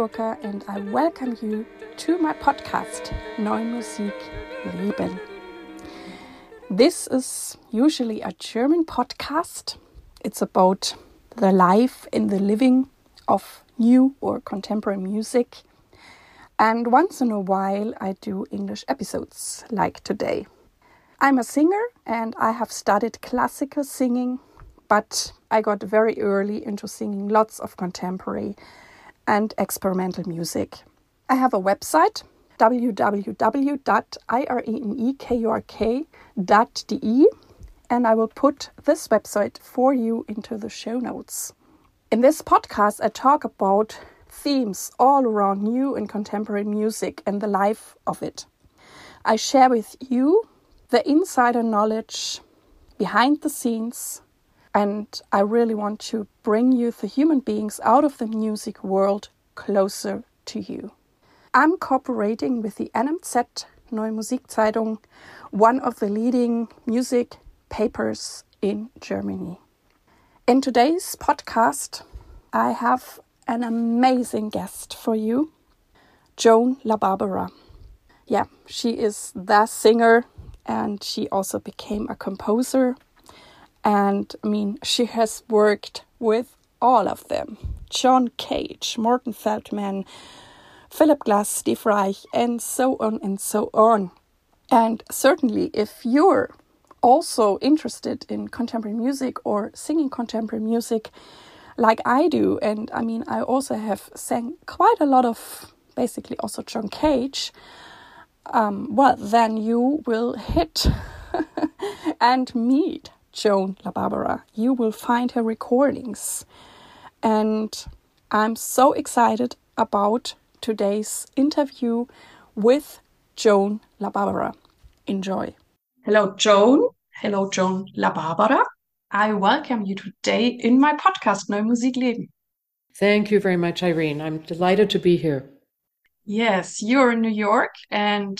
Kurka and I welcome you to my podcast Neue Musik Leben. This is usually a German podcast. It's about the life in the living of new or contemporary music. And once in a while, I do English episodes like today. I'm a singer and I have studied classical singing, but I got very early into singing lots of contemporary and experimental music. I have a website www.irenekurka.de and I will put this website for you into the show notes. In this podcast, I talk about themes all around new and contemporary music and the life of it. I share with you the insider knowledge behind the scenes, and I really want to bring you the human beings out of the music world closer to you. I'm cooperating with the NMZ Neue Musikzeitung, one of the leading music papers in Germany. In today's podcast, I have an amazing guest for you, Joan La Barbara. Yeah, she is the singer and she also became a composer. And I mean, she has worked with all of them John Cage, Morton Feldman, Philip Glass, Steve Reich, and so on and so on. And certainly, if you're also interested in contemporary music or singing contemporary music like I do, and I mean, I also have sang quite a lot of basically also John Cage um, well, then you will hit and meet Joan La Barbara. You will find her recordings. And I'm so excited about today's interview with Joan La Barbara. Enjoy. Hello, Joan. Hello, Joan La Barbara. I welcome you today in my podcast, Neue Musik Leben. Thank you very much, Irene. I'm delighted to be here. Yes, you're in New York and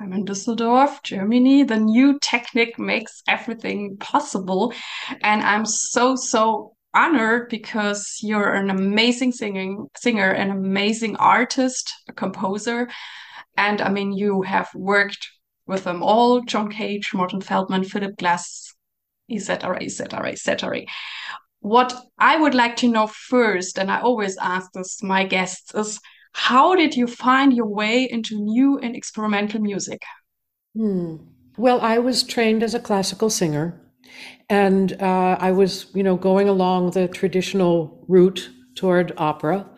I'm in Düsseldorf, Germany. The new technique makes everything possible. And I'm so, so honored because you're an amazing singing singer, an amazing artist, a composer. And I mean, you have worked with them all, John Cage, Morton Feldman, Philip Glass, etc., etc., etc. What I would like to know first, and I always ask this my guests, is how did you find your way into new and experimental music? Hmm. Well, I was trained as a classical singer, and uh, I was, you know, going along the traditional route toward opera.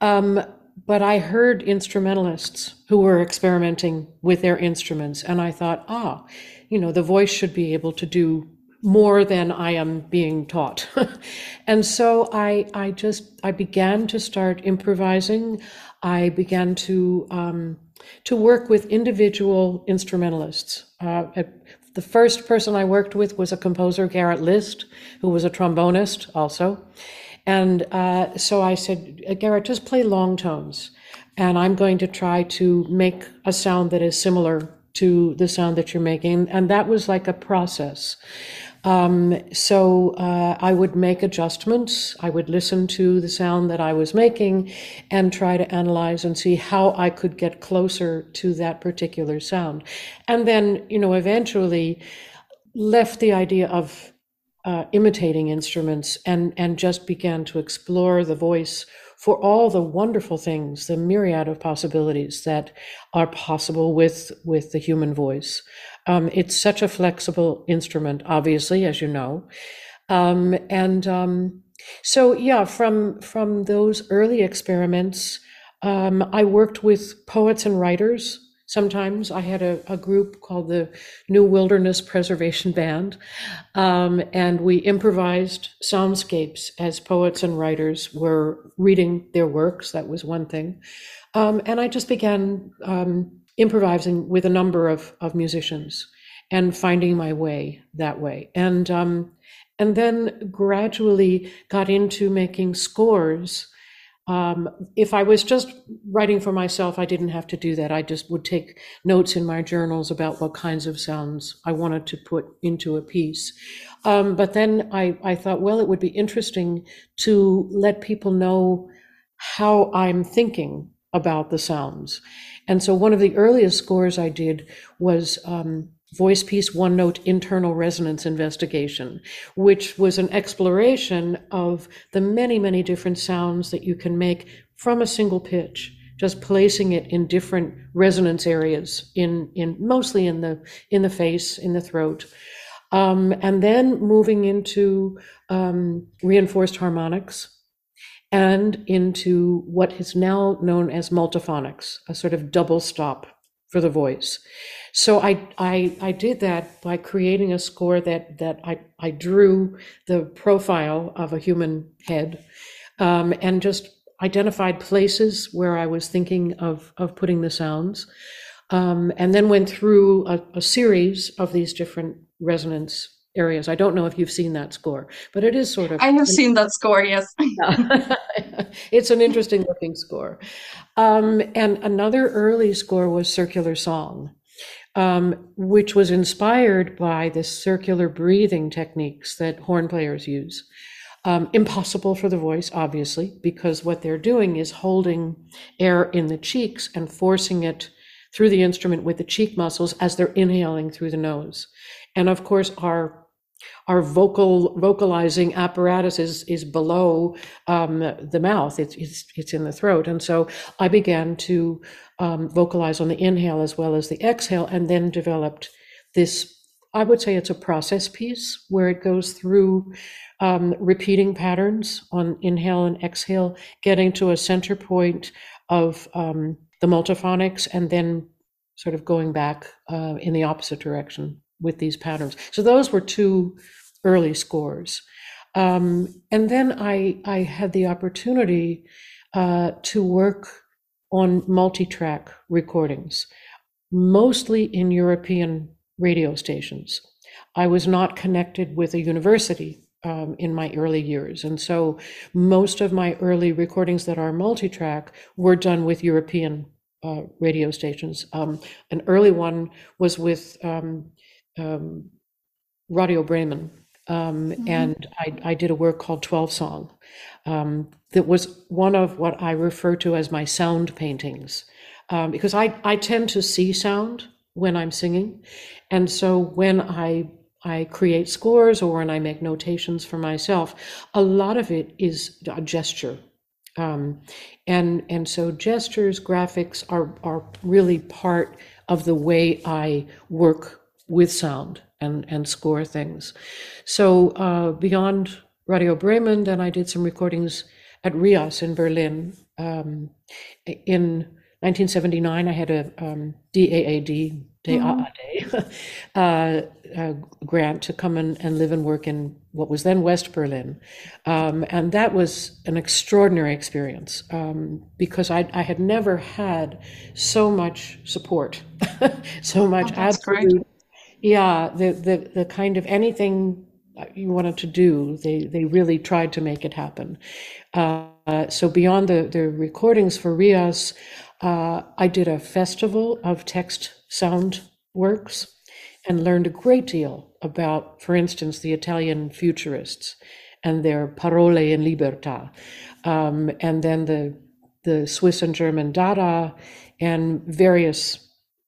Um, but I heard instrumentalists who were experimenting with their instruments, and I thought, ah, you know, the voice should be able to do more than I am being taught. and so I, I just, I began to start improvising. I began to um, to work with individual instrumentalists. Uh, the first person I worked with was a composer, Garrett List, who was a trombonist also. And uh, so I said, Garrett, just play long tones. And I'm going to try to make a sound that is similar to the sound that you're making. And that was like a process. Um, so uh, I would make adjustments. I would listen to the sound that I was making and try to analyze and see how I could get closer to that particular sound. And then, you know, eventually left the idea of uh, imitating instruments and, and just began to explore the voice for all the wonderful things, the myriad of possibilities that are possible with, with the human voice. Um, it's such a flexible instrument, obviously, as you know. Um, and um, so, yeah, from from those early experiments, um, I worked with poets and writers. Sometimes I had a, a group called the New Wilderness Preservation Band, um, and we improvised soundscapes as poets and writers were reading their works. That was one thing. Um, and I just began improvising with a number of, of musicians and finding my way that way. And um, and then gradually got into making scores. Um, if I was just writing for myself, I didn't have to do that. I just would take notes in my journals about what kinds of sounds I wanted to put into a piece. Um, but then I, I thought, well, it would be interesting to let people know how I'm thinking about the sounds. And so one of the earliest scores I did was um, voice piece one note internal resonance investigation, which was an exploration of the many, many different sounds that you can make from a single pitch just placing it in different resonance areas in in mostly in the in the face in the throat. Um, and then moving into um, reinforced harmonics and into what is now known as multiphonics, a sort of double stop for the voice. So I, I, I did that by creating a score that, that I, I drew the profile of a human head um, and just identified places where I was thinking of, of putting the sounds. Um, and then went through a, a series of these different resonance areas. I don't know if you've seen that score, but it is sort of. I have seen that score, yes. it's an interesting looking score. Um, and another early score was Circular Song, um, which was inspired by the circular breathing techniques that horn players use. Um, impossible for the voice, obviously, because what they're doing is holding air in the cheeks and forcing it through the instrument with the cheek muscles as they're inhaling through the nose. And of course, our our vocal vocalizing apparatus is is below um, the mouth. It's, it's it's in the throat, and so I began to um, vocalize on the inhale as well as the exhale, and then developed this. I would say it's a process piece where it goes through um, repeating patterns on inhale and exhale, getting to a center point of um, the multiphonics, and then sort of going back uh, in the opposite direction with these patterns. So those were two early scores. Um, and then I, I had the opportunity uh, to work on multi track recordings, mostly in European radio stations. I was not connected with a university um, in my early years. And so most of my early recordings that are multi track were done with European uh, radio stations. Um, an early one was with um, um, Radio Bremen. Um, mm-hmm. And I, I, did a work called 12 Song um, that was one of what I refer to as my sound paintings. Um, because I, I tend to see sound when I'm singing. And so when I I create scores or when I make notations for myself, a lot of it is a gesture. Um, and and so gestures, graphics are are really part of the way I work with sound and, and score things. So uh, beyond Radio Bremen, then I did some recordings at RIAS in Berlin. Um, in 1979, I had a um, DAAD, mm-hmm. uh, uh, grant to come and, and live and work in what was then West Berlin. Um, and that was an extraordinary experience um, because I, I, had never had so much support, so much oh, absolute great yeah, the, the, the kind of anything you wanted to do, they, they really tried to make it happen. Uh, so beyond the, the recordings for RIAS, uh, I did a festival of text sound works and learned a great deal about, for instance, the Italian futurists and their parole in libertà, um, and then the the Swiss and German Dada, and various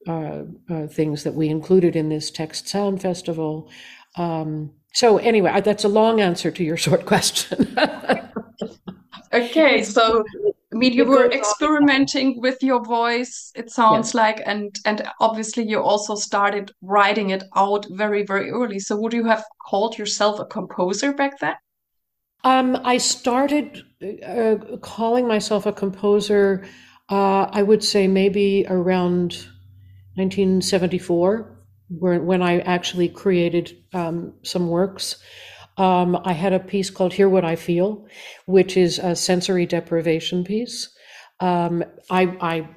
uh, uh, things that we included in this Text Sound Festival. Um, so, anyway, that's a long answer to your short question. okay, so I mean, you were experimenting with your voice. It sounds yes. like, and and obviously you also started writing it out very very early. So, would you have called yourself a composer back then? Um, I started uh, calling myself a composer. Uh, I would say maybe around 1974, when I actually created um, some works. Um, I had a piece called Hear What I Feel, which is a sensory deprivation piece. Um, I, I,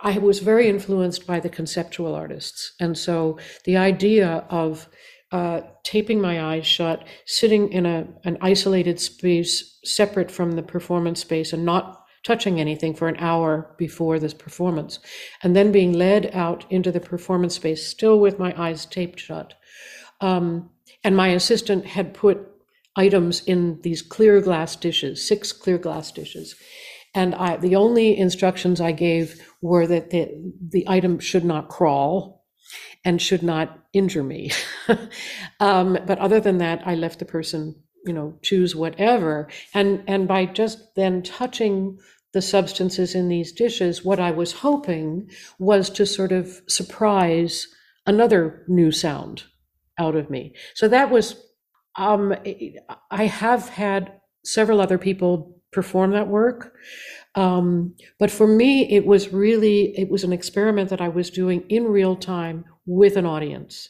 I was very influenced by the conceptual artists. And so the idea of uh, taping my eyes shut, sitting in a, an isolated space separate from the performance space and not touching anything for an hour before this performance, and then being led out into the performance space, still with my eyes taped shut. Um, and my assistant had put items in these clear glass dishes, six clear glass dishes. And I, the only instructions I gave were that the, the item should not crawl and should not injure me. um, but other than that, I left the person, you know, choose whatever. And and by just then touching the substances in these dishes, what I was hoping was to sort of surprise another new sound out of me. So that was, um, I have had several other people perform that work. Um, but for me, it was really, it was an experiment that I was doing in real time with an audience,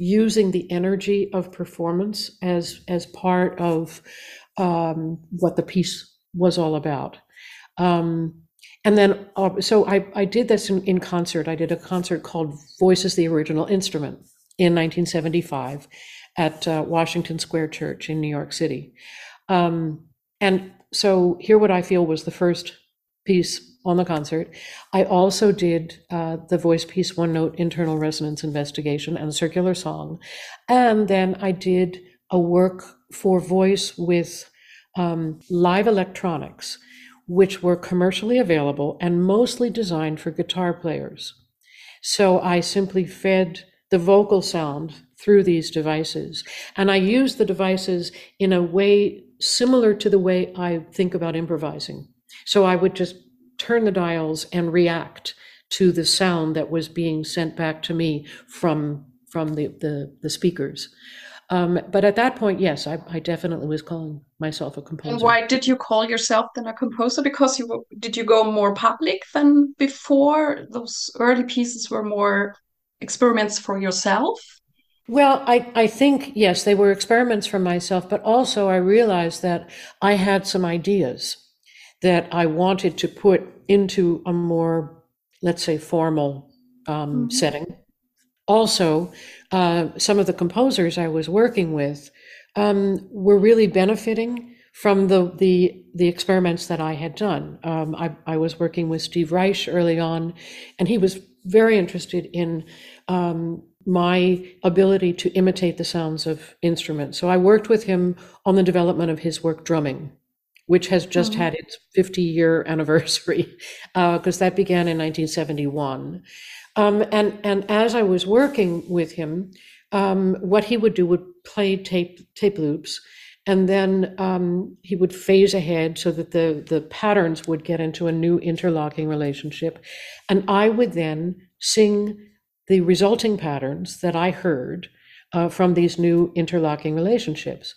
using the energy of performance as, as part of um, what the piece was all about. Um, and then, uh, so I, I did this in, in concert. I did a concert called Voices, the Original Instrument in 1975 at uh, Washington Square Church in New York City. Um, and so hear, what I feel was the first piece on the concert. I also did uh, the voice piece, One Note Internal Resonance Investigation, and Circular Song. And then I did a work for voice with um, live electronics which were commercially available and mostly designed for guitar players. So I simply fed the vocal sound through these devices. And I used the devices in a way similar to the way I think about improvising. So I would just turn the dials and react to the sound that was being sent back to me from from the the, the speakers. Um, but at that point, yes, I, I, definitely was calling myself a composer. And why did you call yourself then a composer? Because you did you go more public than before? Those early pieces were more experiments for yourself. Well, I, I think, yes, they were experiments for myself, but also I realized that I had some ideas that I wanted to put into a more, let's say, formal um, mm -hmm. setting also, uh, some of the composers I was working with um, were really benefiting from the, the, the experiments that I had done. Um, I, I, was working with Steve Reich early on, and he was very interested in um, my ability to imitate the sounds of instruments. So I worked with him on the development of his work, Drumming, which has just mm-hmm. had its 50 year anniversary, because uh, that began in 1971. Um, and and as I was working with him, um, what he would do would play tape tape loops, and then um, he would phase ahead so that the the patterns would get into a new interlocking relationship, and I would then sing the resulting patterns that I heard uh, from these new interlocking relationships.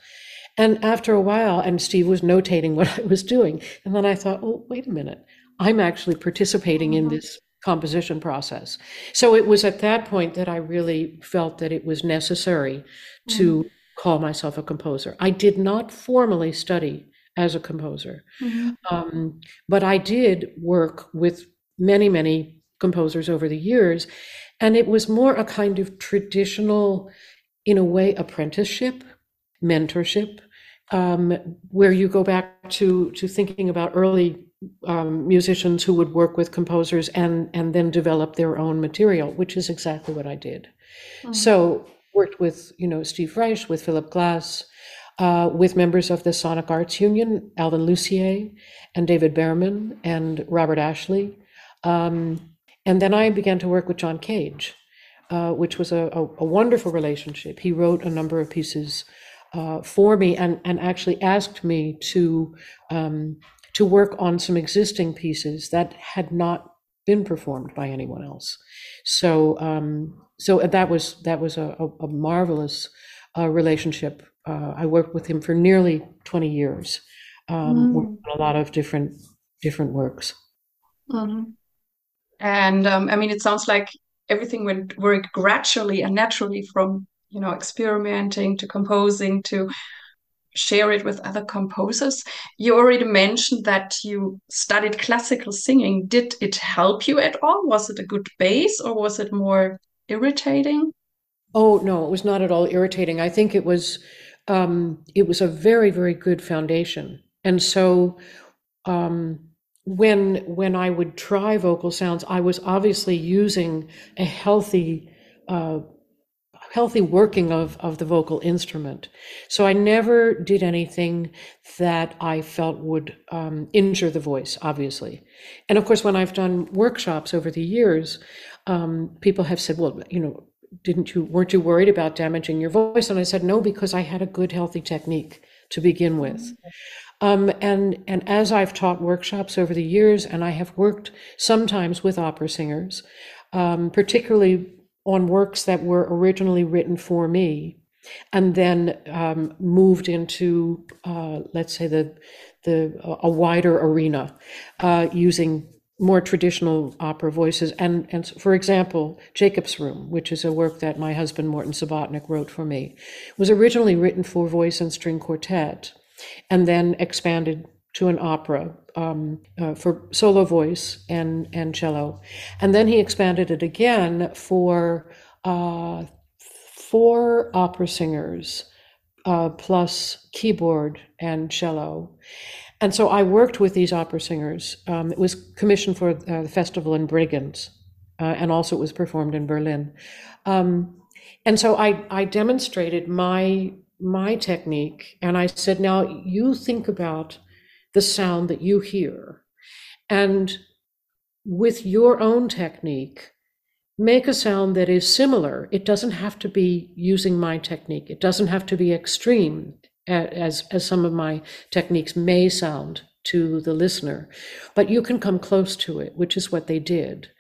And after a while, and Steve was notating what I was doing, and then I thought, oh, wait a minute, I'm actually participating in mm-hmm. this composition process. So it was at that point that I really felt that it was necessary to mm-hmm. call myself a composer. I did not formally study as a composer, mm-hmm. um, but I did work with many, many composers over the years. And it was more a kind of traditional, in a way, apprenticeship, mentorship, um, where you go back to, to thinking about early um, musicians who would work with composers and and then develop their own material, which is exactly what I did. Mm-hmm. So worked with you know Steve Reich, with Philip Glass, uh, with members of the Sonic Arts Union, Alvin Lucier, and David Behrman and Robert Ashley, um, and then I began to work with John Cage, uh, which was a, a, a, wonderful relationship. He wrote a number of pieces. Uh, for me and, and actually asked me to um, to work on some existing pieces that had not been performed by anyone else. So, um, so that was that was a, a, marvelous uh, relationship. Uh, I worked with him for nearly twenty years, um, mm. a lot of different different works. Mm-hmm. And um, I mean, it sounds like everything went very gradually and naturally from you know experimenting to composing to share it with other composers. You already mentioned that you studied classical singing. Did it help you at all? Was it a good base or was it more irritating? Oh no, it was not at all irritating. I think it was um, it was a very very good foundation. And so um, when when I would try vocal sounds, I was obviously using a healthy uh, healthy working of, of the vocal instrument. So I never did anything that I felt would um, injure the voice, obviously. And of course, when I've done workshops over the years, um, people have said, well, you know, didn't you, weren't you worried about damaging your voice? And I said, no, because I had a good, healthy technique to begin with. Um, and and as I've taught workshops over the years, and I have worked sometimes with opera singers, um, particularly on works that were originally written for me and then um, moved into, uh, let's say, the, the a wider arena uh, using more traditional opera voices. And, and for example, Jacob's Room, which is a work that my husband Morton Subotnick wrote for me, was originally written for voice and string quartet and then expanded to an opera um, uh, for solo voice and, and cello. And then he expanded it again for uh, four opera singers uh, plus keyboard and cello. And so I worked with these opera singers. Um, it was commissioned for uh, the festival in Bregenz, uh, and also it was performed in Berlin. Um, and so I, I demonstrated my my technique, and I said, now you think about the sound that you hear. And with your own technique, make a sound that is similar. It doesn't have to be using my technique, it doesn't have to be extreme, as, as some of my techniques may sound to the listener, but you can come close to it, which is what they did.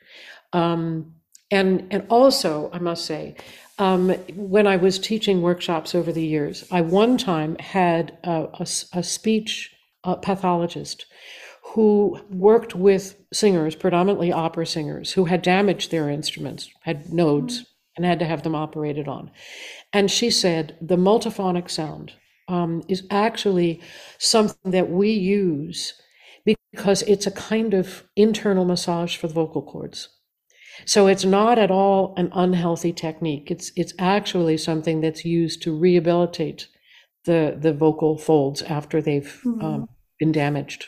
Um, and, and also, I must say, um, when I was teaching workshops over the years, I one time had a, a, a speech a pathologist who worked with singers, predominantly opera singers, who had damaged their instruments, had nodes, mm-hmm. and had to have them operated on. And she said the multiphonic sound um, is actually something that we use because it's a kind of internal massage for the vocal cords. So it's not at all an unhealthy technique. It's it's actually something that's used to rehabilitate the the vocal folds after they've mm-hmm. um, been damaged.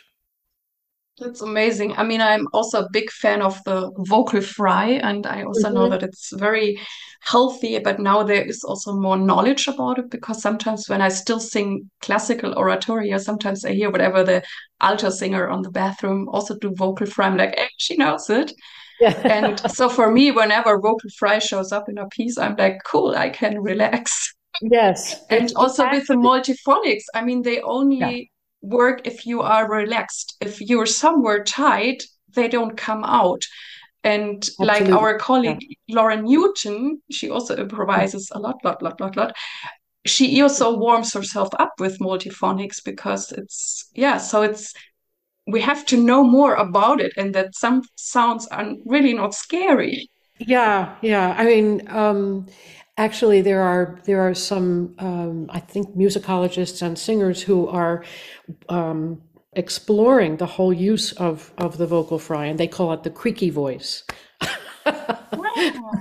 That's amazing. I mean, I'm also a big fan of the vocal fry, and I also mm-hmm. know that it's very healthy. But now there is also more knowledge about it because sometimes when I still sing classical oratorio, sometimes I hear whatever the alto singer on the bathroom also do vocal fry. I'm like, hey, she knows it. Yeah. and so for me, whenever vocal fry shows up in a piece, I'm like, cool, I can relax. Yes. and also with the multiphonics, I mean, they only yeah. Work if you are relaxed. If you're somewhere tight, they don't come out. And Absolutely. like our colleague yeah. Lauren Newton, she also improvises a lot, lot, lot, lot, lot. She also warms herself up with multiphonics because it's yeah, so it's we have to know more about it and that some sounds are really not scary. Yeah, yeah. I mean, um, Actually, there are there are some um, I think musicologists and singers who are um, exploring the whole use of of the vocal fry, and they call it the creaky voice. wow.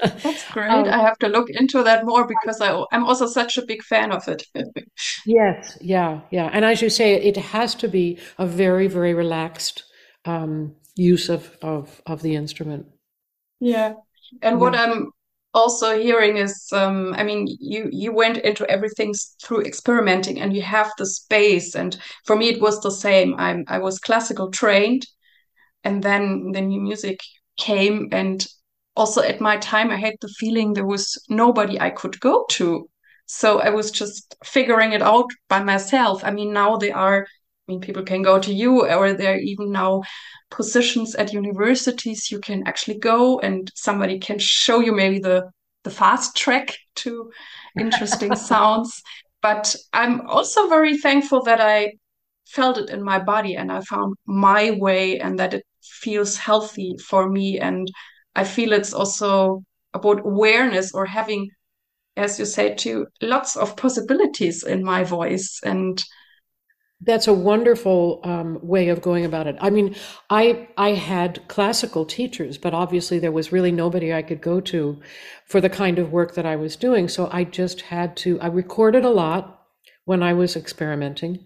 That's great. Um, I have to look into that more because I, I'm also such a big fan of it. yes, yeah, yeah. And as you say, it has to be a very, very relaxed um, use of, of of the instrument. Yeah. And yeah. what I'm also hearing is um, i mean you you went into everything through experimenting and you have the space. And for me it was the same. I'm i was classical trained and then the new music came. And also at my time i had the feeling there was nobody i could go to. So i was just figuring it out by myself. I mean now they are I mean, people can go to you, or there are even now positions at universities you can actually go and somebody can show you maybe the the fast track to interesting sounds. But I'm also very thankful that I felt it in my body and I found my way and that it feels healthy for me. And I feel it's also about awareness or having, as you say, to lots of possibilities in my voice. And that's a wonderful um, way of going about it. I mean, I I had classical teachers, but obviously there was really nobody I could go to for the kind of work that I was doing. So I just had to. I recorded a lot when I was experimenting,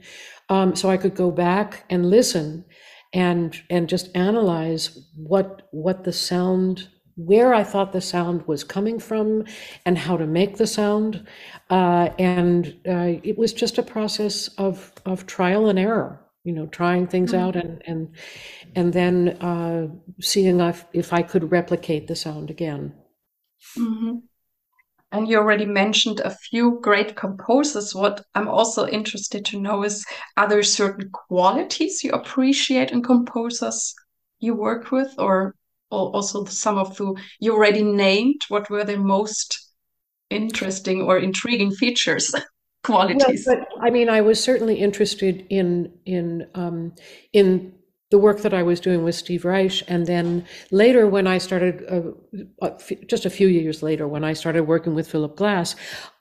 um, so I could go back and listen and and just analyze what what the sound where I thought the sound was coming from and how to make the sound. Uh, and uh, it was just a process of, of trial and error, you know, trying things mm-hmm. out and, and, and then uh, seeing if, if I could replicate the sound again. Mm-hmm. And you already mentioned a few great composers. What I'm also interested to know is are there certain qualities you appreciate in composers you work with, or also some of the you already named what were the most interesting or intriguing features qualities. well, but, i mean i was certainly interested in in um, in the work that i was doing with steve reich. And then later when i started uh, just a few years later when i started working with philip glass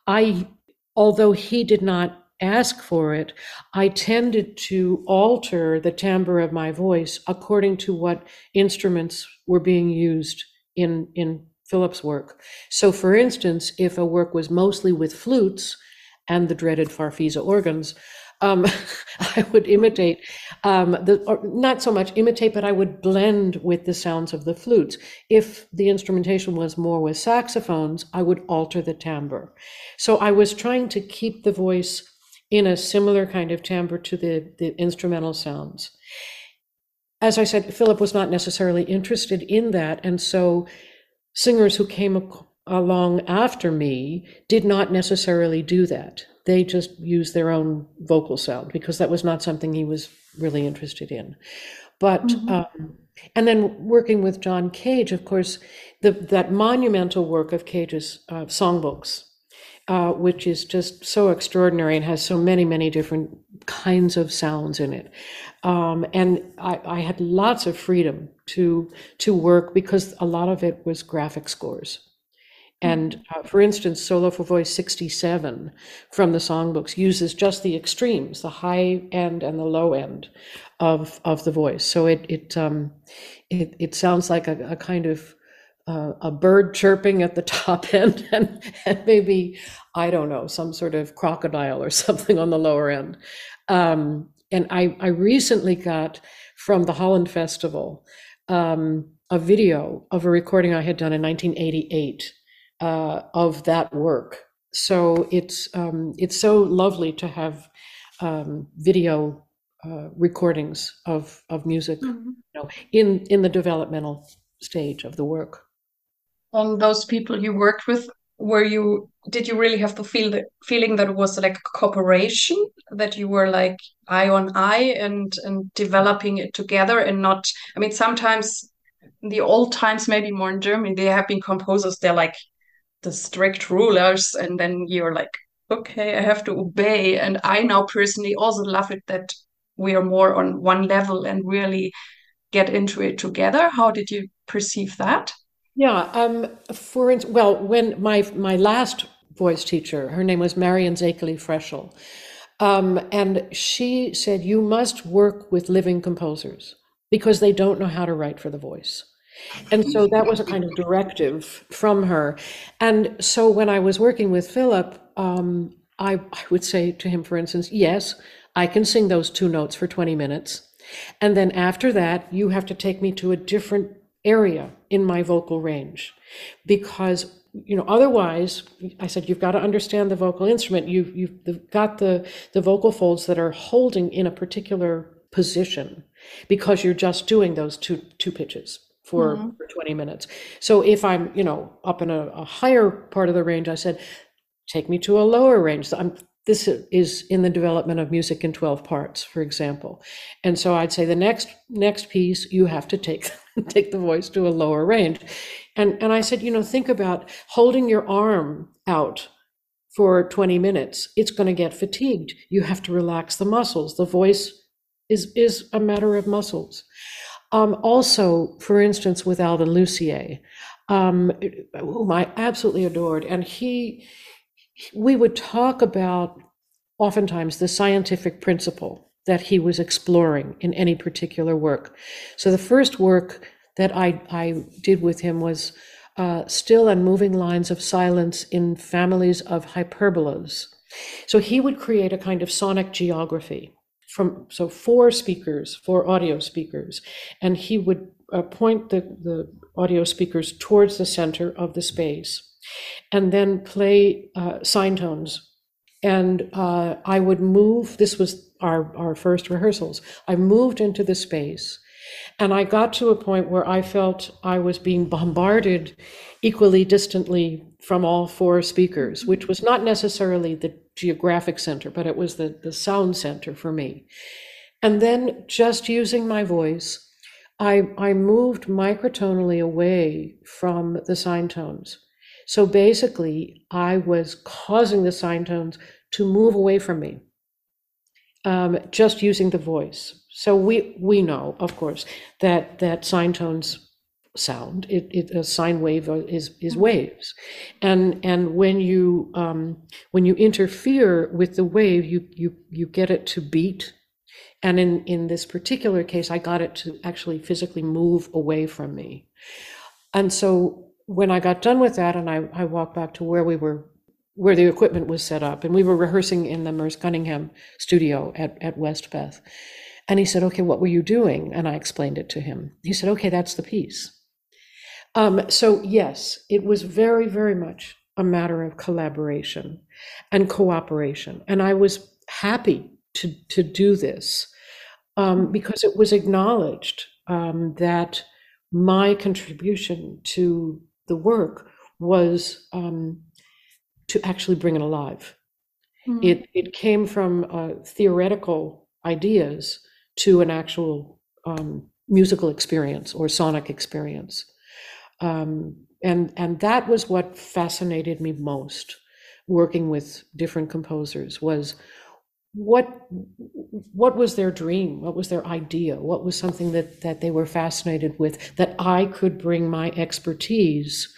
i although he did not ask for it, I tended to alter the timbre of my voice according to what instruments were being used in, in Philip's work. So, for instance, if a work was mostly with flutes and the dreaded farfisa organs, um, I would imitate um, the not so much imitate, but I would blend with the sounds of the flutes. If the instrumentation was more with saxophones, I would alter the timbre. So I was trying to keep the voice in a similar kind of timbre to the, the instrumental sounds. As I said, Philip was not necessarily interested in that. And so singers who came along after me did not necessarily do that. They just used their own vocal sound because that was not something he was really interested in. But, mm-hmm. um, and then working with John Cage, of course, the, that monumental work of Cage's uh, songbooks uh, which is just so extraordinary and has so many, many different kinds of sounds in it. Um, and I, I, had lots of freedom to to work because a lot of it was graphic scores. And uh, for instance, Solo for Voice 67 from the songbooks uses just the extremes, the high end and the low end of of the voice. So it it um, it, it sounds like a, a kind of uh, a bird chirping at the top end and, and maybe i don't know some sort of crocodile or something on the lower end. Um, and I, I recently got from the holland festival um, a video of a recording i had done in 1988 uh, of that work. So it's um, it's so lovely to have um, video uh, recordings of of music mm-hmm. you know, in in the developmental stage of the work on those people you worked with? Were you did you really have the feel the feeling that it was like cooperation that you were like eye on eye and and developing it together and not i mean sometimes the old times maybe more in germany they have been composers they're like the strict rulers and then you're like okay i have to obey. And i now personally also love it that we are more on one level and really get into it together. How did you perceive that yeah. Um, for instance, well, when my my last voice teacher, her name was Marion Szekely Freschl, um, and she said you must work with living composers because they don't know how to write for the voice. And so that was a kind of directive from her. And so when I was working with Philip, um, I, I would say to him, for instance, yes, I can sing those two notes for 20 minutes. And then after that, you have to take me to a different area in my vocal range. Because you know otherwise i said you've got to understand the vocal instrument. You've, you've got the the vocal folds that are holding in a particular position because you're just doing those two two pitches for, mm-hmm. for 20 minutes. So if i'm you know up in a, a, higher part of the range i said take me to a lower range. I'm this is in the development of music in 12 parts for example. And so i'd say the next next piece you have to take take the voice to a lower range. And and i said you know think about holding your arm out for 20 minutes. It's going to get fatigued. You have to relax the muscles. The voice is is a matter of muscles. Um, also for instance with alvin lucier um, whom i absolutely adored and he we would talk about oftentimes the scientific principle that he was exploring in any particular work. So the first work that I, I did with him was uh, still and moving lines of silence in families of hyperbolas. So he would create a kind of sonic geography from so four speakers, four audio speakers, and he would uh, point the, the audio speakers towards the center of the space, and then play uh, sine tones. And uh, I would move, this was our, our first rehearsals. I moved into the space and I got to a point where I felt I was being bombarded equally distantly from all four speakers, which was not necessarily the geographic center, but it was the, the sound center for me. And then just using my voice, I, I moved microtonally away from the sine tones. So basically, I was causing the sine tones to move away from me, um, just using the voice. So we we know, of course, that that sine tones sound. It, it a sine wave is is mm-hmm. waves, and and when you um, when you interfere with the wave, you you you get it to beat. And in in this particular case, I got it to actually physically move away from me. And so when I got done with that, and I I walked back to where we were where the equipment was set up, and we were rehearsing in the Merce Cunningham studio at at Westbeth and he said, Okay, what were you doing? And I explained it to him. He said, Okay, that's the piece. Um, so, yes, it was very, very much a matter of collaboration and cooperation. And I was happy to, to do this um, because it was acknowledged um, that my contribution to the work was um, to actually bring it alive. Mm-hmm. It, it came from uh, theoretical ideas to an actual um, musical experience or sonic experience. Um, and and that was what fascinated me most working with different composers was what what was their dream what was their idea what was something that that they were fascinated with that i could bring my expertise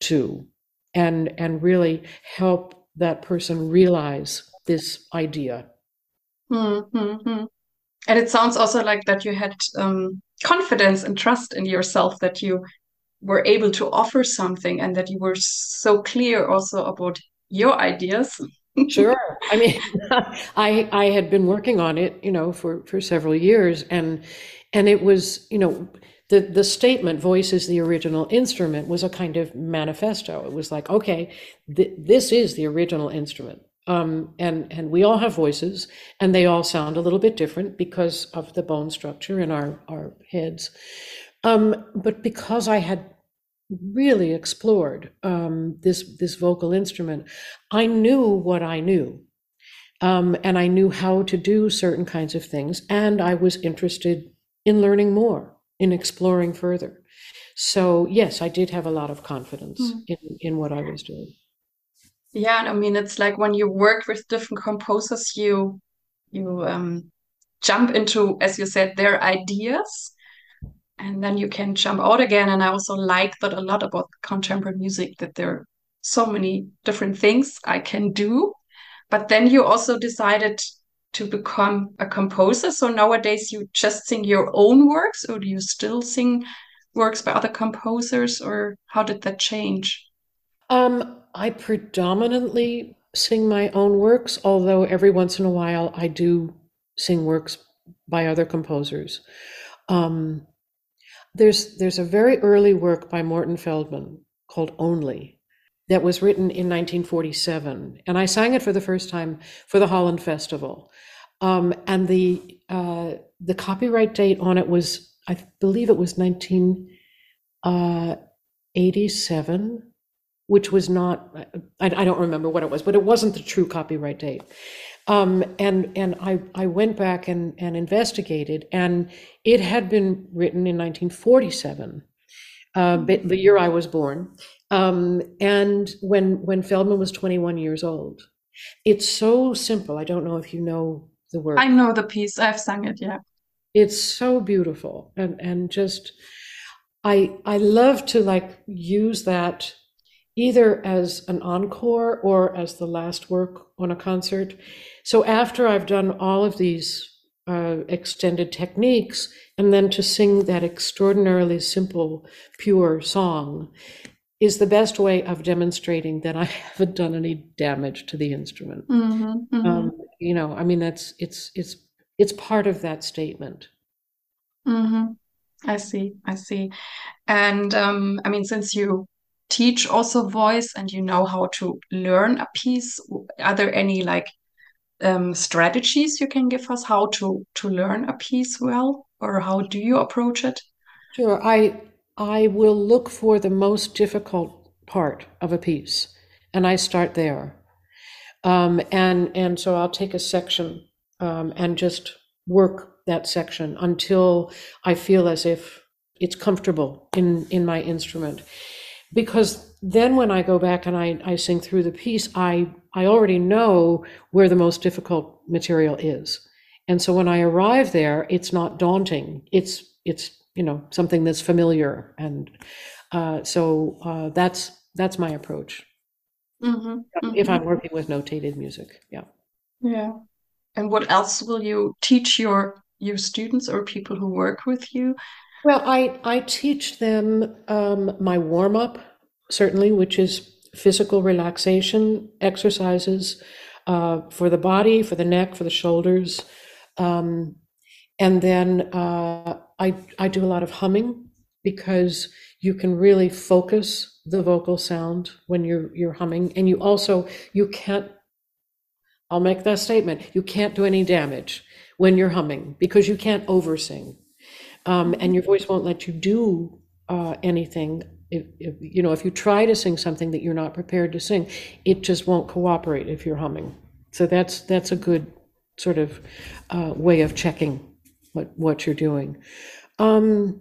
to and and really help that person realize this idea mm-hmm. And it sounds also like that you had um, confidence and trust in yourself that you were able to offer something and that you were so clear also about your ideas. sure. I mean, I I had been working on it, you know, for for several years, and and it was, you know, the the statement "voice is the original instrument" was a kind of manifesto. It was like, okay, th- this is the original instrument. Um, and and we all have voices, and they all sound a little bit different because of the bone structure in our our heads. Um, but because I had really explored um, this this vocal instrument, I knew what I knew, um, and I knew how to do certain kinds of things, and I was interested in learning more, in exploring further. So yes, I did have a lot of confidence mm. in in what I was doing. Yeah, and I mean it's like when you work with different composers, you you um, jump into, as you said, their ideas, and then you can jump out again. And I also like that a lot about contemporary music that there are so many different things I can do. But then you also decided to become a composer. So nowadays you just sing your own works, or do you still sing works by other composers, or how did that change? Um, I predominantly sing my own works, although every once in a while I do sing works by other composers. Um, there's there's a very early work by Morton Feldman called Only that was written in 1947, and I sang it for the first time for the Holland Festival. Um, and the uh, the copyright date on it was, I believe, it was 1987. Uh, which was not I, I, don't remember what it was but it wasn't the true copyright date um, and and I, I went back and, and investigated and it had been written in 1947 uh, the year I was born um, and when when Feldman was 21 years old it's so simple. I don't know if you know the work. I know the piece. I've sung it yeah. It's so beautiful. And and just I I love to like use that either as an encore or as the last work on a concert. So after I've done all of these uh, extended techniques, and then to sing that extraordinarily simple, pure song is the best way of demonstrating that I haven't done any damage to the instrument. Mm-hmm, mm-hmm. Um, you know, I mean, that's it's it's it's part of that statement. Mm-hmm. I see. I see. And um, I mean, since you teach also voice and you know how to learn a piece, are there any like um, strategies you can give us how to to learn a piece well, or how do you approach it? Sure. I I will look for the most difficult part of a piece, and I start there. Um, and and so I'll take a section um, and just work that section until I feel as if it's comfortable in in my instrument. Because then when I go back and I, I sing through the piece, I I already know where the most difficult material is. And so when I arrive there, it's not daunting. It's it's you know something that's familiar, and uh, so uh, that's that's my approach. Mm-hmm, mm-hmm. If I'm working with notated music, yeah. Yeah. And what else will you teach your your students or people who work with you? Well, I I teach them um, my warm up certainly, which is physical relaxation exercises uh, for the body, for the neck, for the shoulders. Um, and then uh, I, I do a lot of humming because you can really focus the vocal sound when you're you're humming. And you also you can't I'll make that statement you can't do any damage when you're humming because you can't oversing. Um, and your voice won't let you do uh, anything. If, if, you know if you try to sing something that you're not prepared to sing it just won't cooperate if you're humming. So that's that's a good sort of uh, way of checking what what you're doing. Um,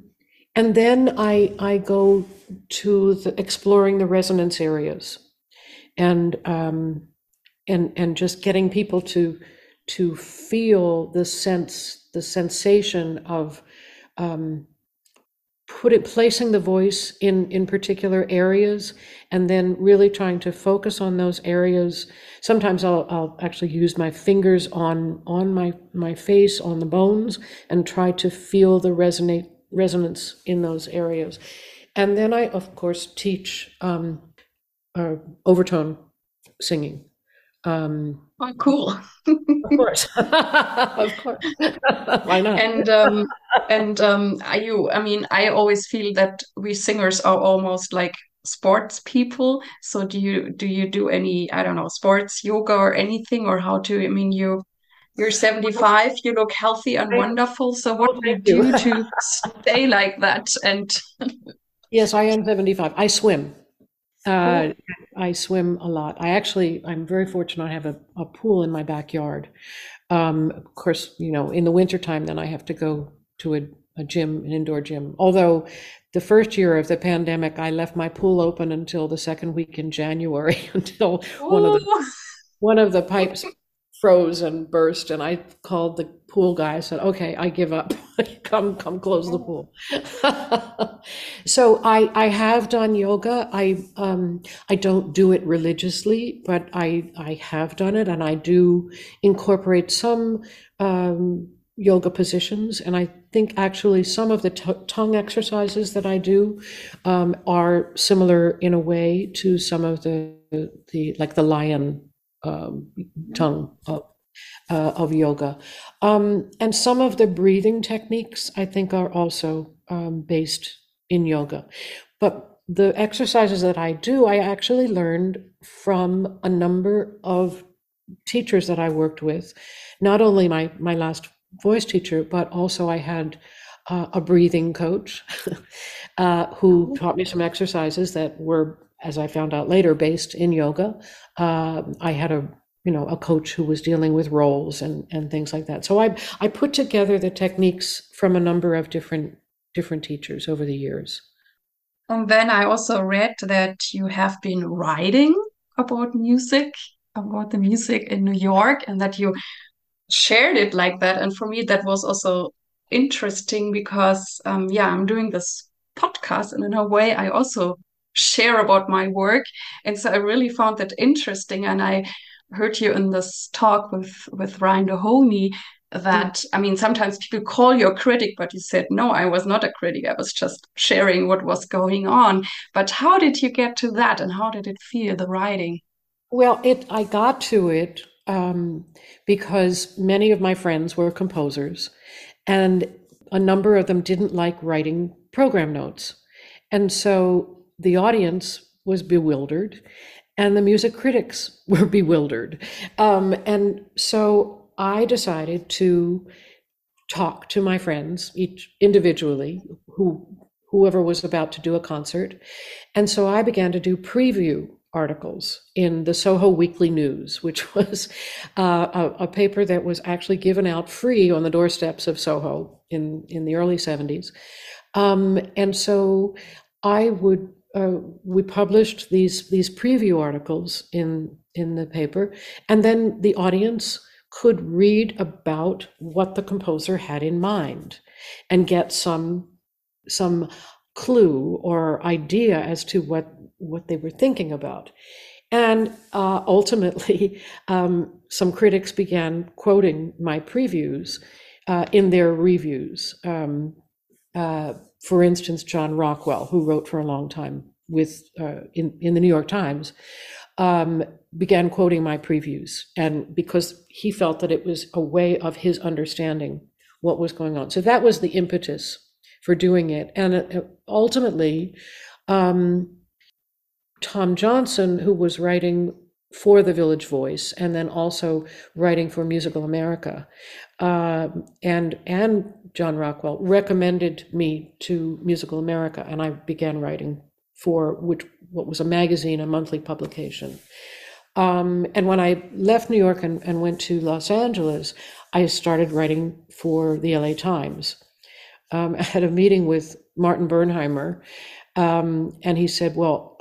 and then i i go to the, exploring the resonance areas and um, and and just getting people to to feel the sense the sensation of um, put it placing the voice in in particular areas and then really trying to focus on those areas. Sometimes i'll, I'll actually use my fingers on on my my face on the bones and try to feel the resonate resonance in those areas. And then i of course teach um, uh, overtone singing. Um, oh, cool. of course, of course. Why not? And um, and um, are you? I mean, I always feel that we singers are almost like sports people. So do you do you do any I don't know sports yoga or anything or how to? I mean, you you're 75 you look healthy and wonderful so what do you do to stay like that and yes i am 75 i swim uh, I swim a lot. I actually, I'm very fortunate. I have a, a pool in my backyard. Um, of course, you know, in the wintertime, then I have to go to a, a gym, an indoor gym. Although the first year of the pandemic, I left my pool open until the second week in January, until one of the one of the pipes froze and burst and i called the pool guy said okay i give up. Come come close the pool. So i i have done yoga. I um i don't do it religiously but i i have done it and i do incorporate some um yoga positions. And i think actually some of the t- tongue exercises that i do um, are similar in a way to some of the the like the lion um, tongue of, uh, of yoga. Um, and some of the breathing techniques, I think, are also um, based in yoga. But the exercises that I do, I actually learned from a number of teachers that I worked with. Not only my, my last voice teacher, but also I had uh, a breathing coach uh, who oh. taught me some exercises that were as I found out later, based in yoga. Uh, I had a you know a coach who was dealing with roles and and things like that. So I I put together the techniques from a number of different different teachers over the years. And then I also read that you have been writing about music, about the music in New York, and that you shared it like that. And for me, that was also interesting because, um, yeah, I'm doing this podcast, and in a way, I also share about my work. And so I really found that interesting. And I heard you in this talk with, with Ryan Dohoney that mm. I mean, sometimes people call you a critic, but you said, no, I was not a critic. I was just sharing what was going on. But how did you get to that and how did it feel, the writing? Well, it I got to it um, because many of my friends were composers. And a number of them didn't like writing program notes. And so the audience was bewildered and the music critics were bewildered. Um, and so I decided to talk to my friends each individually who whoever was about to do a concert and so i began to do preview articles in the soho weekly news which was uh, a, a, paper that was actually given out free on the doorsteps of soho in in the early 70s um, and so i would uh, we published these these preview articles in in the paper and then the audience could read about what the composer had in mind and get some some clue or idea as to what what they were thinking about. And uh, ultimately um, some critics began quoting my previews uh, in their reviews um, uh, for instance john rockwell who wrote for a long time with uh, in, in the new york times um, began quoting my previews, and because he felt that it was a way of his understanding what was going on. So that was the impetus for doing it. And uh, ultimately, um, Tom Johnson, who was writing for the Village Voice and then also writing for Musical America, uh, and and John Rockwell recommended me to Musical America, and I began writing for which what was a magazine, a monthly publication. Um, and when I left New York and, and, went to Los Angeles, I started writing for the LA Times. Um, I had a meeting with Martin Bernheimer, um, and he said, Well,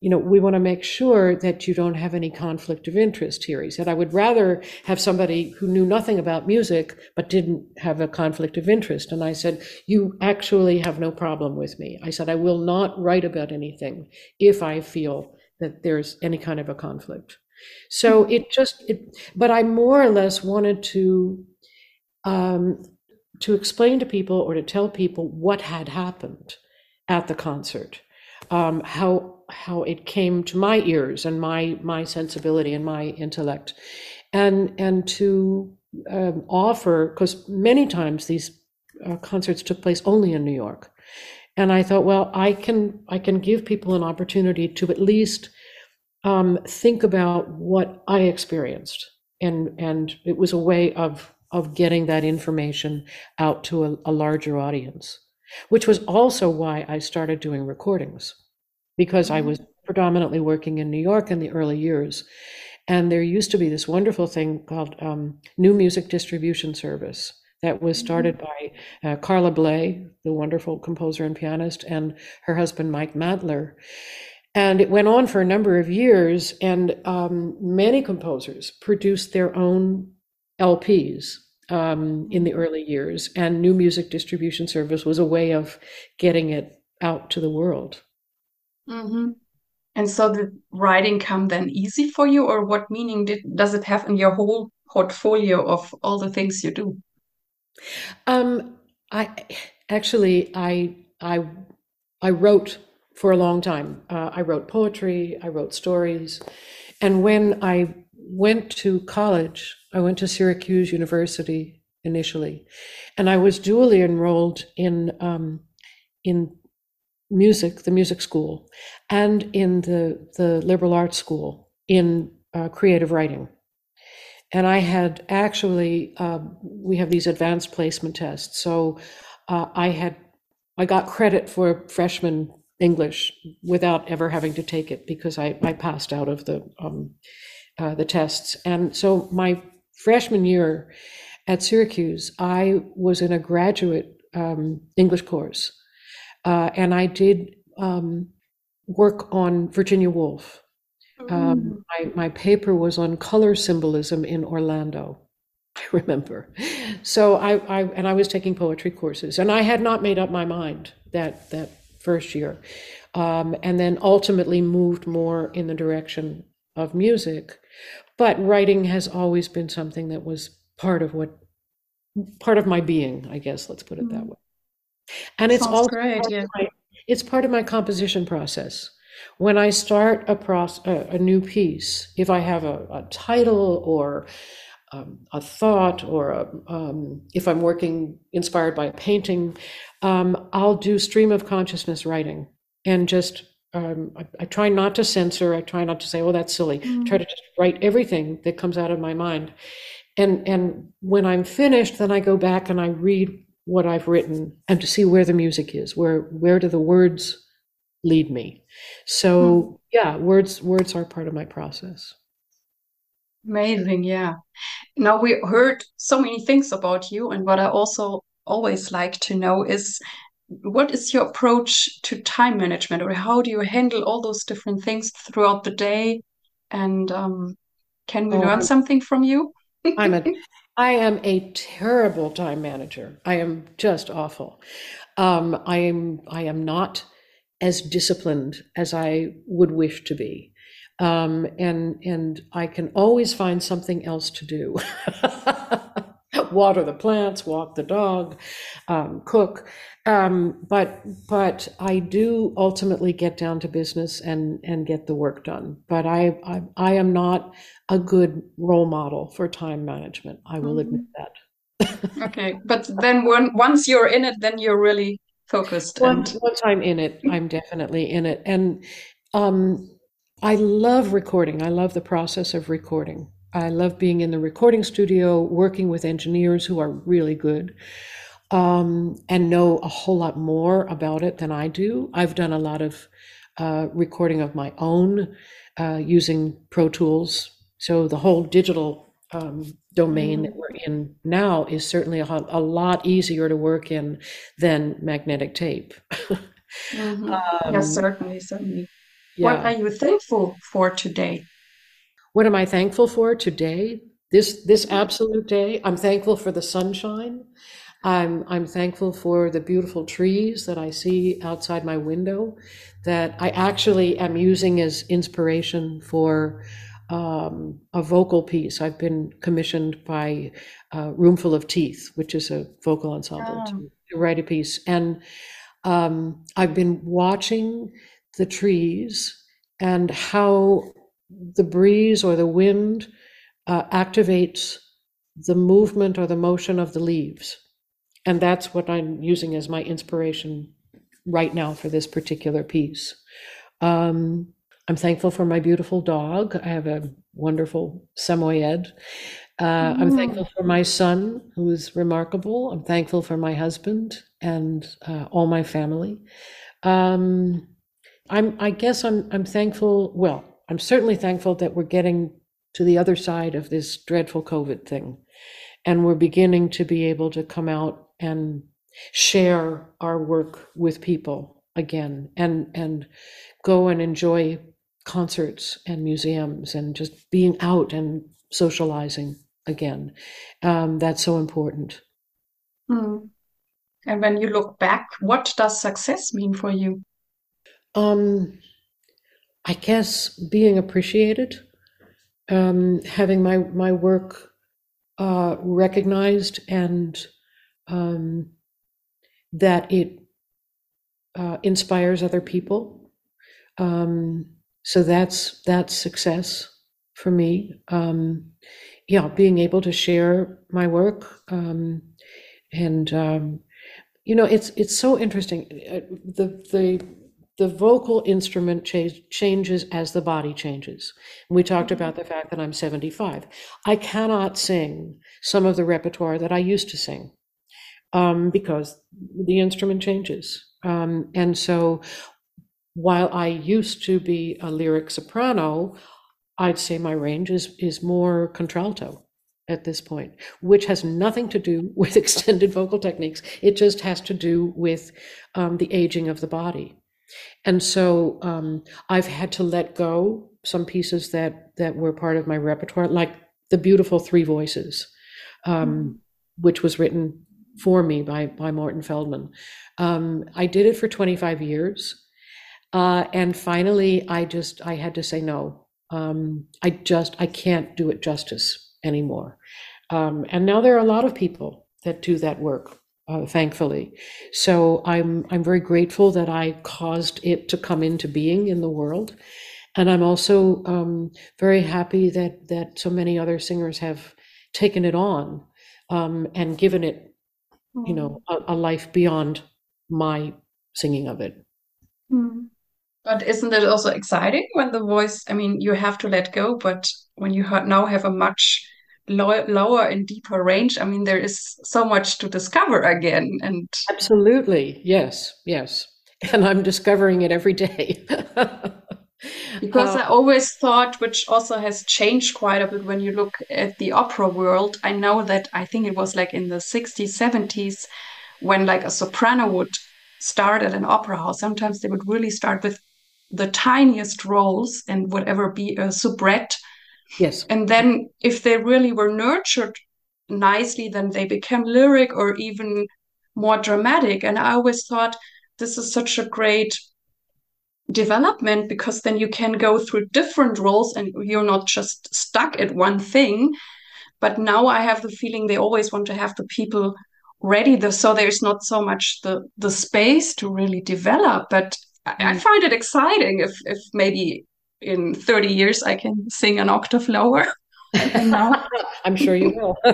you know, we want to make sure that you don't have any conflict of interest here. He said, I would rather have somebody who knew nothing about music but didn't have a conflict of interest. And I said, You actually have no problem with me. I said, I will not write about anything if I feel that there's any kind of a conflict. So it just, it, but I more or less wanted to, um, to explain to people or to tell people what had happened at the concert, um, how how it came to my ears and my my sensibility and my intellect, and and to um, offer because many times these uh, concerts took place only in New York, and I thought, well, I can I can give people an opportunity to at least um, think about what I experienced, and and it was a way of of getting that information out to a, a larger audience, which was also why I started doing recordings because I mm-hmm. was predominantly working in New York in the early years. And there used to be this wonderful thing called um, New Music Distribution Service that was mm-hmm. started by uh, Carla Bley, the wonderful composer and pianist, and her husband, Mike Mantler. And it went on for a number of years, and um, many composers produced their own LPs um, in the early years. And New Music Distribution Service was a way of getting it out to the world. Mm-hmm. And so did writing come then easy for you, or what meaning did does it have in your whole portfolio of all the things you do? Um, I actually I I I wrote for a long time. Uh, I wrote poetry, I wrote stories, and when I went to college, I went to Syracuse University initially, and I was dually enrolled in um, in music, the music school, and in the, the liberal arts school in uh, creative writing. And I had actually, uh, we have these advanced placement tests. So uh, I had, I got credit for freshman English without ever having to take it because I, I passed out of the, um, uh, the tests. And so my freshman year at Syracuse, I was in a graduate um, English course uh, and I did um, work on Virginia Woolf. Um, my, my paper was on color symbolism in Orlando. I remember. So I, I and I was taking poetry courses, and I had not made up my mind that that first year, um, and then ultimately moved more in the direction of music. But writing has always been something that was part of what part of my being, I guess. Let's put it that mm-hmm. way. And it's all. Yeah. It's part of my composition process. When I start a, process, a, a new piece, if I have a, a title or um, a thought or a, um, if I'm working inspired by a painting, um, I'll do stream of consciousness writing and just um, I, I, try not to censor. I try not to say, "Oh, that's silly." Mm. Try to just write everything that comes out of my mind, and and when I'm finished, then I go back and I read what I've written and to see where the music is. Where where do the words lead me? So mm. yeah, words words are part of my process. Amazing, yeah. Now we heard so many things about you, and what I also always like to know is what is your approach to time management, or how do you handle all those different things throughout the day? And um, can we oh, learn something from you? I'm a, I am a terrible time manager. I am just awful. Um, I am I am not as disciplined as I would wish to be. Um, and and I can always find something else to do. Water the plants, walk the dog, um, cook. Um, but but I do ultimately get down to business and and get the work done. But I I, I am not a good role model for time management. I will mm-hmm. admit that. okay, but then when once you're in it, then you're really focused. Once, and... once I'm in it, I'm definitely in it, and um, I love recording. I love the process of recording. I love being in the recording studio, working with engineers who are really good um, and know a whole lot more about it than I do. I've done a lot of uh, recording of my own uh, using Pro Tools. So the whole digital um, domain that we're in now is certainly a, a, lot easier to work in than magnetic tape. mm-hmm. um, yes, certainly, certainly. Yeah. What are you thankful for today? What am I thankful for today? This this absolute day. I'm thankful for the sunshine. I'm I'm thankful for the beautiful trees that I see outside my window, that I actually am using as inspiration for um, a vocal piece. I've been commissioned by uh, Roomful of Teeth, which is a vocal ensemble, oh. to, to, write a piece, and um, I've been watching the trees and how the breeze or the wind uh, activates the movement or the motion of the leaves. And that's what I'm using as my inspiration right now for this particular piece. Um, I'm thankful for my beautiful dog. I have a wonderful Samoyed. Uh, I'm thankful for my son, who is remarkable. I'm thankful for my husband and uh, all my family. Um, I'm, I guess I'm, I'm thankful. Well, I'm certainly thankful that we're getting to the other side of this dreadful COVID thing, and we're beginning to be able to come out and share our work with people again, and and go and enjoy concerts and museums and just being out and socializing again. Um, that's so important. Mm. And when you look back, what does success mean for you? Um, I guess being appreciated, um, having my my work uh, recognized, and um, that it uh, inspires other people. Um, so that's that's success for me. Um, yeah, being able to share my work um, and um, you know it's it's so interesting. Uh, the the the vocal instrument ch- changes as the body changes. We talked about the fact that I'm 75. I cannot sing some of the repertoire that I used to sing um, because the instrument changes. Um, and so while I used to be a lyric soprano, I'd say my range is, is more contralto at this point, which has nothing to do with extended vocal techniques. It just has to do with um, the aging of the body. And so um, I've had to let go some pieces that that were part of my repertoire, like the beautiful Three Voices, um, mm. which was written for me by by Morton Feldman. Um, I did it for 25 years, uh, and finally, I just I had to say no. Um, I just I can't do it justice anymore. Um, and now there are a lot of people that do that work uh, thankfully. So I'm I'm very grateful that I caused it to come into being in the world, and I'm also um, very happy that that so many other singers have taken it on um, and given it, you know, mm. a, a, life beyond my singing of it. Mm. But isn't it also exciting when the voice? I mean, you have to let go, but when you now have a much low, lower and deeper range, I mean, there is so much to discover again. And absolutely, yes, yes, and I'm discovering it every day. because uh, I always thought, which also has changed quite a bit when you look at the opera world. I know that I think it was like in the 60s, 70s, when like a soprano would start at an opera house. Sometimes they would really start with the tiniest roles and whatever be a soubrette. Yes. And then if they really were nurtured nicely, then they became lyric or even more dramatic. And I always thought this is such a great development because then you can go through different roles and you're not just stuck at one thing. But now I have the feeling they always want to have the people ready the, so there's not so much the the space to really develop but I, I mm. find it exciting if if maybe in 30 years I can sing an octave lower. I'm sure you will.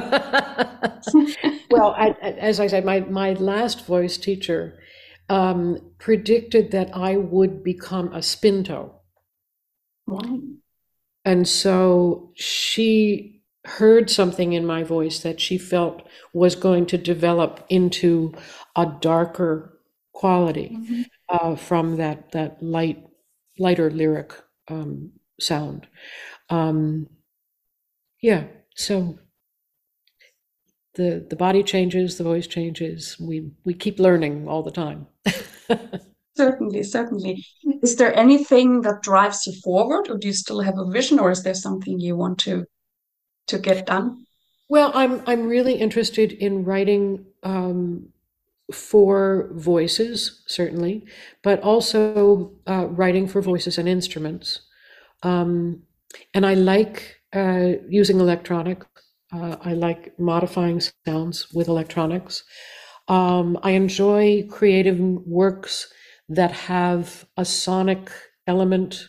well, I, as I said, my, my last voice teacher um, predicted that I would become a spinto. Wow. And so she heard something in my voice that she felt was going to develop into a darker quality mm-hmm. uh, from that that light lighter lyric um, sound. Um, yeah, so the the body changes, the voice changes. We we keep learning all the time. certainly, certainly. Is there anything that drives you forward, or do you still have a vision, or is there something you want to to get done? Well, I'm I'm really interested in writing um, for voices, certainly, but also uh, writing for voices and instruments. Um, and I like uh, using electronics. Uh, I like modifying sounds with electronics. Um, I enjoy creative works that have a sonic element.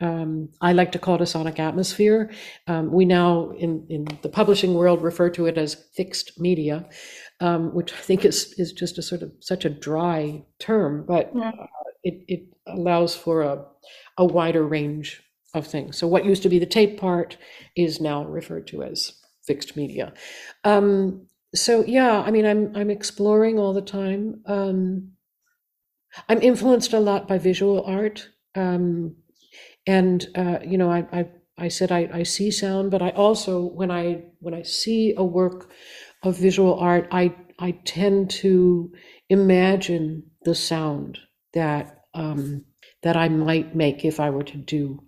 Um, I like to call it a sonic atmosphere. Um, we now, in, in the publishing world, refer to it as fixed media, um, which I think is is just a sort of such a dry term, but yeah. uh, it it allows for a a wider range of things. So what used to be the tape part is now referred to as fixed media. Um, so yeah, I mean, I'm I'm exploring all the time. Um, I'm influenced a lot by visual art, um, and uh, you know, I, I I said I, I see sound, but I also when I when I see a work of visual art, I I tend to imagine the sound that um, that I might make if I were to do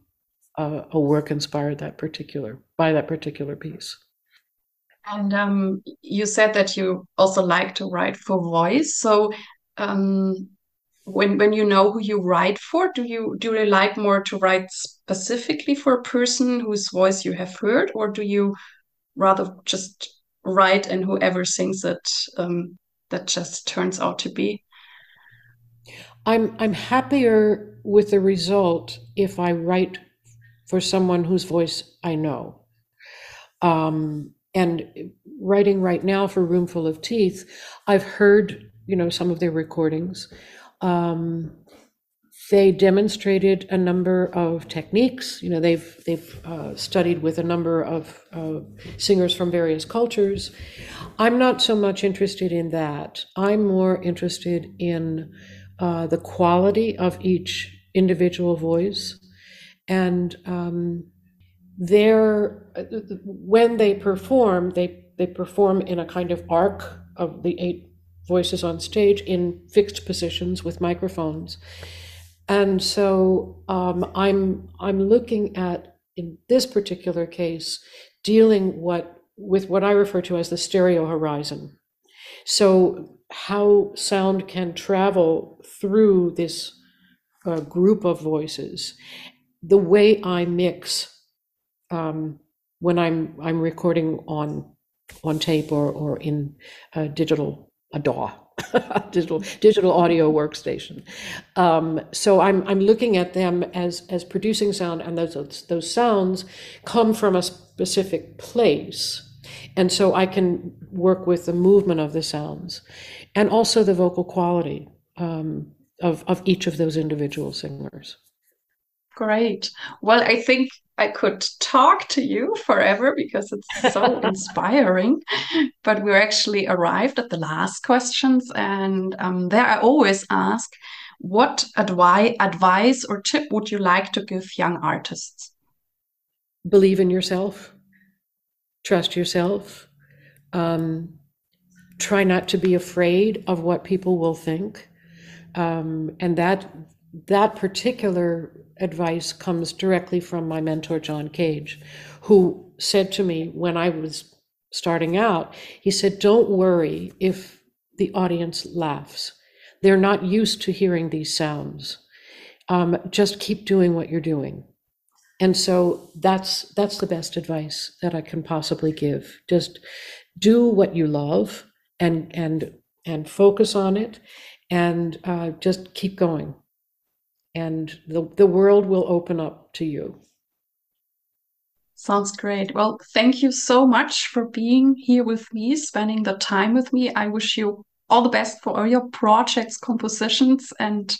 a, a work inspired that particular by that particular piece. And um, you said that you also like to write for voice. So um, when when you know who you write for, do you do you like more to write specifically for a person whose voice you have heard, or do you rather just write and whoever sings it um, that just turns out to be? I'm I'm happier with the result if I write for someone whose voice I know. Um, and writing right now for Roomful of Teeth, I've heard, you know, some of their recordings. Um, they demonstrated a number of techniques. You know, they've they've uh, studied with a number of uh, singers from various cultures. I'm not so much interested in that. I'm more interested in uh, the quality of each individual voice, and um, their when they perform, they they perform in a kind of arc of the eight voices on stage in fixed positions with microphones. And so um, I'm I'm looking at in this particular case dealing what with what I refer to as the stereo horizon. So how sound can travel through this uh, group of voices, the way I mix um, when I'm I'm recording on on tape or or in digital a DAW, digital digital audio workstation. Um, so I'm I'm looking at them as as producing sound, and those those sounds come from a specific place. And so I can work with the movement of the sounds and also the vocal quality um, of, of each of those individual singers. Great. Well, I think I could talk to you forever because it's so inspiring. But we're actually arrived at the last questions. And um, there I always ask what advi- advice or tip would you like to give young artists? Believe in yourself, trust yourself, um, try not to be afraid of what people will think. Um, and that that particular advice comes directly from my mentor, John Cage, who said to me when I was starting out, he said, Don't worry if the audience laughs. They're not used to hearing these sounds. Um, just keep doing what you're doing. And so that's that's the best advice that I can possibly give. Just do what you love and and and focus on it and uh, just keep going and the, the world will open up to you. Sounds great. Well, thank you so much for being here with me, spending the time with me. I wish you all the best for all your projects, compositions, and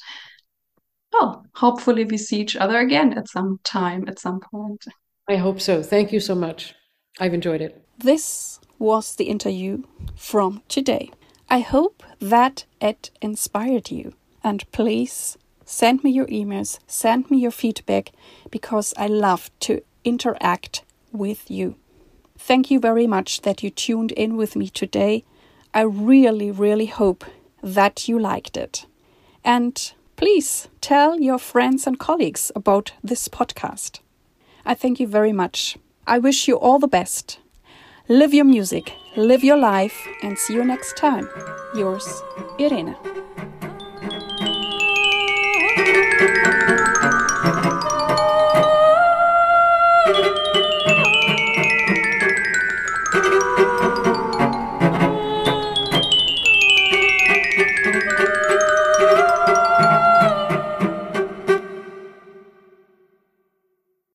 well, hopefully we see each other again at some time, at some point. I hope so. Thank you so much. I've enjoyed it. This was the interview from today. I hope that it inspired you. And please Send me your emails, send me your feedback because I love to interact with you. Thank you very much that you tuned in with me today. I really, really hope that you liked it. And please tell your friends and colleagues about this podcast. I thank you very much. I wish you all the best. Live your music, live your life, and see you next time. Yours, Irene.